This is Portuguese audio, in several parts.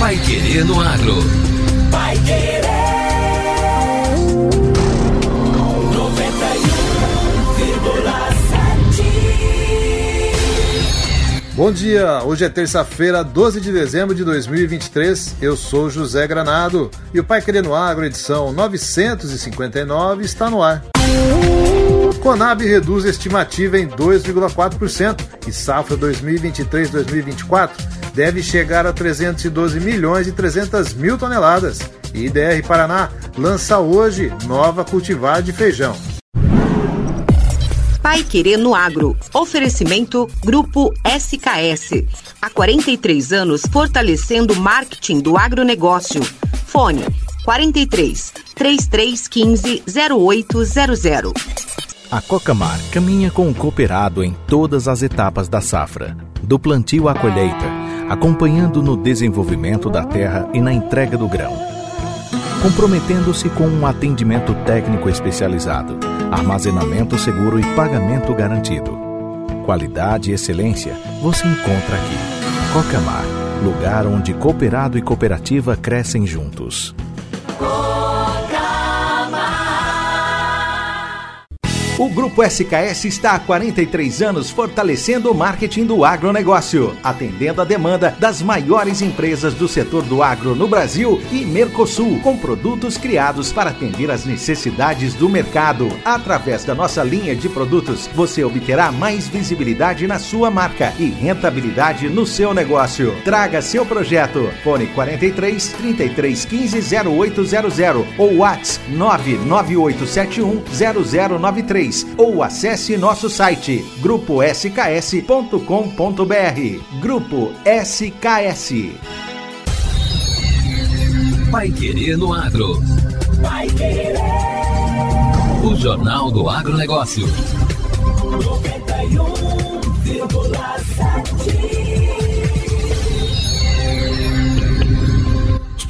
Pai Querer no Agro. Pai Querer. 91,7. Bom dia, hoje é terça-feira, 12 de dezembro de 2023. Eu sou José Granado e o Pai Querer no Agro, edição 959, está no ar. Conab reduz estimativa em 2,4% e safra 2023-2024 deve chegar a 312 milhões e 300 mil toneladas. E IDR Paraná lança hoje nova cultivar de feijão. Pai Querer no Agro. Oferecimento Grupo SKS. Há 43 anos fortalecendo o marketing do agronegócio. Fone 43 3315 0800. A Cocamar caminha com o cooperado em todas as etapas da safra, do plantio à colheita, acompanhando no desenvolvimento da terra e na entrega do grão. Comprometendo-se com um atendimento técnico especializado, armazenamento seguro e pagamento garantido. Qualidade e excelência você encontra aqui. Cocamar, lugar onde cooperado e cooperativa crescem juntos. O Grupo SKS está há 43 anos fortalecendo o marketing do agronegócio, atendendo a demanda das maiores empresas do setor do agro no Brasil e Mercosul, com produtos criados para atender às necessidades do mercado. Através da nossa linha de produtos, você obterá mais visibilidade na sua marca e rentabilidade no seu negócio. Traga seu projeto. Fone 43 33 15 0800 ou WhatsApp 99871 0093 ou acesse nosso site gruposks.com.br. Grupo SKS. Pai Querer no Agro. Pai Querer. O Jornal do Agronegócio. 91,7.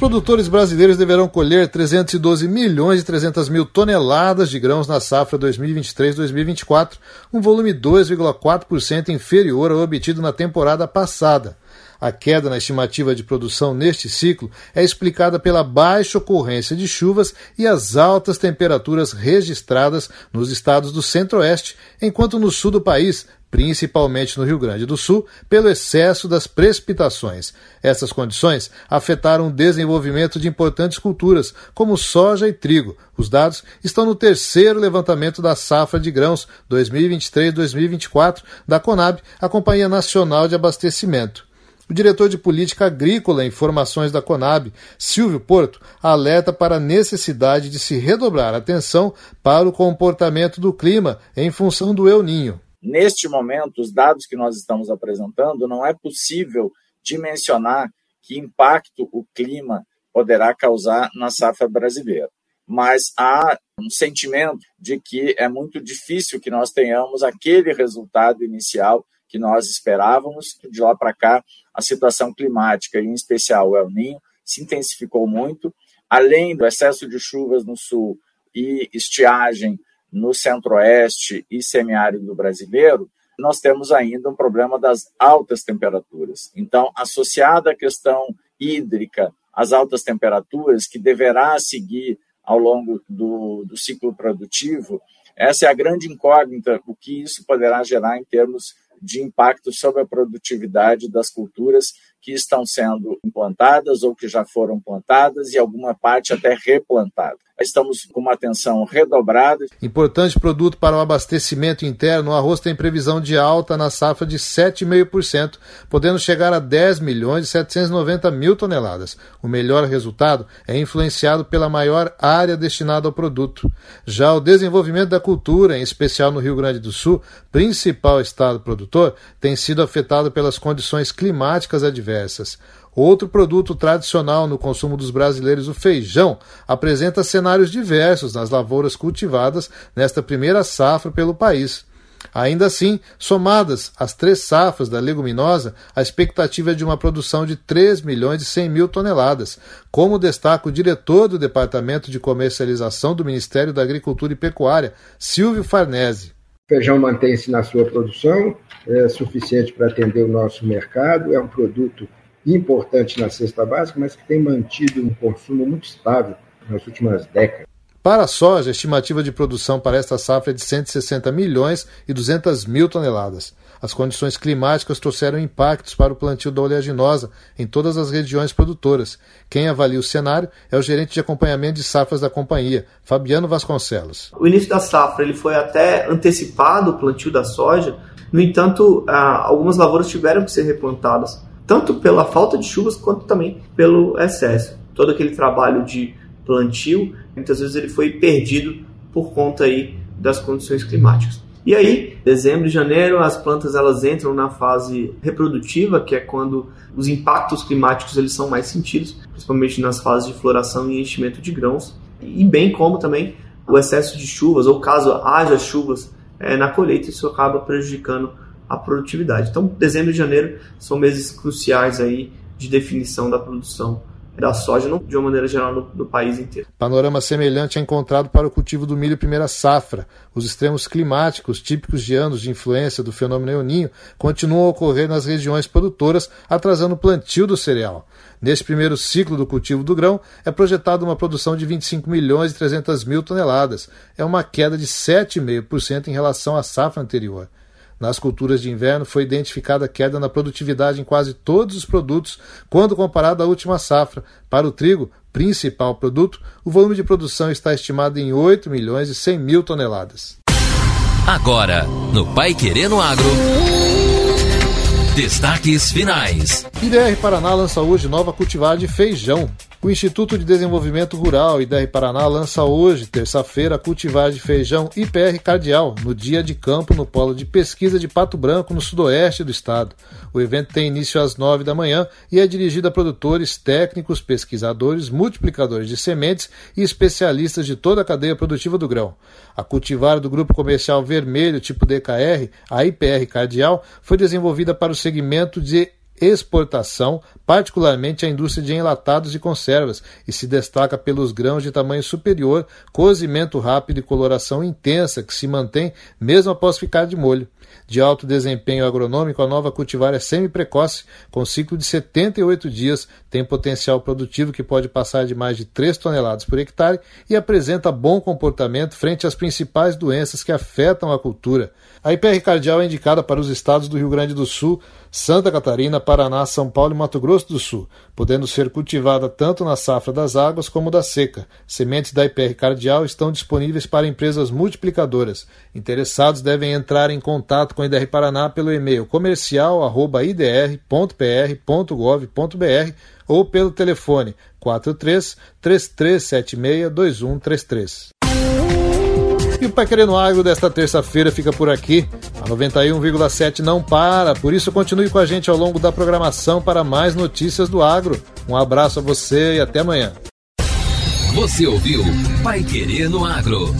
Produtores brasileiros deverão colher 312 milhões e 300 mil toneladas de grãos na safra 2023-2024, um volume 2,4% inferior ao obtido na temporada passada. A queda na estimativa de produção neste ciclo é explicada pela baixa ocorrência de chuvas e as altas temperaturas registradas nos estados do Centro-Oeste, enquanto no sul do país, principalmente no Rio Grande do Sul, pelo excesso das precipitações. Essas condições afetaram o desenvolvimento de importantes culturas, como soja e trigo. Os dados estão no terceiro levantamento da safra de grãos 2023-2024 da Conab, a Companhia Nacional de Abastecimento. O diretor de Política Agrícola e Informações da Conab, Silvio Porto, alerta para a necessidade de se redobrar atenção para o comportamento do clima em função do El Ninho. Neste momento, os dados que nós estamos apresentando, não é possível dimensionar que impacto o clima poderá causar na safra brasileira. Mas há um sentimento de que é muito difícil que nós tenhamos aquele resultado inicial que nós esperávamos. De lá para cá, a situação climática, em especial o El Ninho, se intensificou muito. Além do excesso de chuvas no sul e estiagem no centro-oeste e semiárido brasileiro, nós temos ainda um problema das altas temperaturas. Então, associada à questão hídrica, às altas temperaturas, que deverá seguir ao longo do, do ciclo produtivo, essa é a grande incógnita, o que isso poderá gerar em termos de impacto sobre a produtividade das culturas que estão sendo implantadas ou que já foram plantadas e alguma parte até replantada. Estamos com uma atenção redobrada. Importante produto para o abastecimento interno, o arroz tem previsão de alta na safra de 7,5%, podendo chegar a 10 milhões e 790 mil toneladas. O melhor resultado é influenciado pela maior área destinada ao produto. Já o desenvolvimento da cultura, em especial no Rio Grande do Sul, principal estado produtor, tem sido afetado pelas condições climáticas adversas. Outro produto tradicional no consumo dos brasileiros, o feijão, apresenta cenários diversos nas lavouras cultivadas nesta primeira safra pelo país. Ainda assim, somadas as três safras da leguminosa, a expectativa é de uma produção de 3 milhões e 100 mil toneladas, como destaca o diretor do Departamento de Comercialização do Ministério da Agricultura e Pecuária, Silvio Farnese. O feijão mantém-se na sua produção, é suficiente para atender o nosso mercado, é um produto importante na cesta básica, mas que tem mantido um consumo muito estável nas últimas décadas. Para a soja, a estimativa de produção para esta safra é de 160 milhões e 200 mil toneladas. As condições climáticas trouxeram impactos para o plantio da oleaginosa em todas as regiões produtoras. Quem avalia o cenário é o gerente de acompanhamento de safras da companhia, Fabiano Vasconcelos. O início da safra ele foi até antecipado o plantio da soja, no entanto, ah, algumas lavouras tiveram que ser replantadas, tanto pela falta de chuvas quanto também pelo excesso. Todo aquele trabalho de plantio, muitas vezes ele foi perdido por conta aí das condições climáticas. E aí, dezembro e janeiro, as plantas elas entram na fase reprodutiva, que é quando os impactos climáticos eles são mais sentidos, principalmente nas fases de floração e enchimento de grãos, e bem como também o excesso de chuvas, ou caso haja chuvas é, na colheita, isso acaba prejudicando a produtividade. Então, dezembro e janeiro são meses cruciais aí de definição da produção da soja, não, de uma maneira geral, no, no, país inteiro. Panorama semelhante é encontrado para o cultivo do milho primeira safra. Os extremos climáticos, típicos de anos de influência do fenômeno El continuam a ocorrer nas regiões produtoras, atrasando o plantio do cereal. Neste primeiro ciclo do cultivo do grão, é projetada uma produção de 25 milhões e 300 mil toneladas. É uma queda de 7,5% em relação à safra anterior. Nas culturas de inverno foi identificada queda na produtividade em quase todos os produtos quando comparado à última safra. Para o trigo, principal produto, o volume de produção está estimado em 8 milhões e 100 mil toneladas. Agora, no Pai Querendo Agro. Destaques finais. IDR Paraná lança hoje nova cultivar de feijão. O Instituto de Desenvolvimento Rural IDR Paraná lança hoje, terça-feira, a cultivar de feijão IPR Cardial, no dia de campo no Polo de Pesquisa de Pato Branco, no sudoeste do estado. O evento tem início às nove da manhã e é dirigido a produtores, técnicos, pesquisadores, multiplicadores de sementes e especialistas de toda a cadeia produtiva do grão. A cultivar do Grupo Comercial Vermelho tipo DKR, a IPR Cardial, foi desenvolvida para o segmento de exportação, particularmente a indústria de enlatados e conservas, e se destaca pelos grãos de tamanho superior, cozimento rápido e coloração intensa que se mantém mesmo após ficar de molho. De alto desempenho agronômico, a nova cultivar é semi-precoce, com ciclo de 78 dias, tem potencial produtivo que pode passar de mais de 3 toneladas por hectare e apresenta bom comportamento frente às principais doenças que afetam a cultura. A IPR cardial é indicada para os estados do Rio Grande do Sul, Santa Catarina, Paraná, São Paulo e Mato Grosso do Sul, podendo ser cultivada tanto na safra das águas como da seca. Sementes da IPR Cardial estão disponíveis para empresas multiplicadoras. Interessados devem entrar em contato com a IDR Paraná pelo e-mail comercial@idr.pr.gov.br ou pelo telefone 43 3376 2133. E o Pai Querendo Agro desta terça-feira fica por aqui. A 91,7 não para, por isso continue com a gente ao longo da programação para mais notícias do agro. Um abraço a você e até amanhã. Você ouviu Pai Querendo Agro.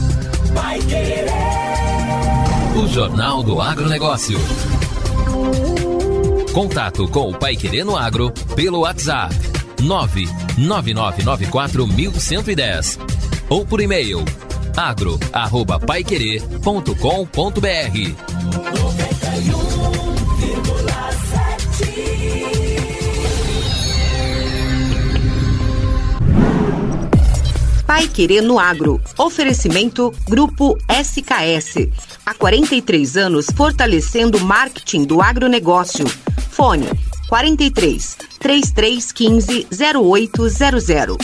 Pai Querer. O Jornal do Agronegócio. Contato com o Pai Querendo Agro pelo WhatsApp 999941110 ou por e-mail agro@paiquerê.com.br. Pai Querer no Agro. Oferecimento Grupo SKS. Há 43 anos fortalecendo o marketing do agronegócio. Fone 43 3315 0800.